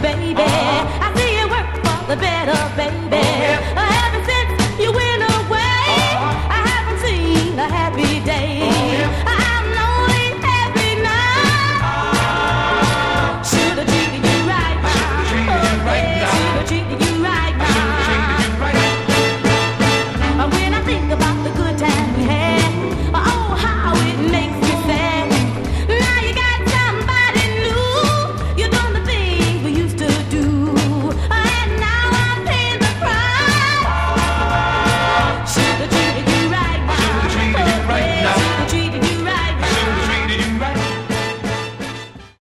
baby. I see it work for the better, baby.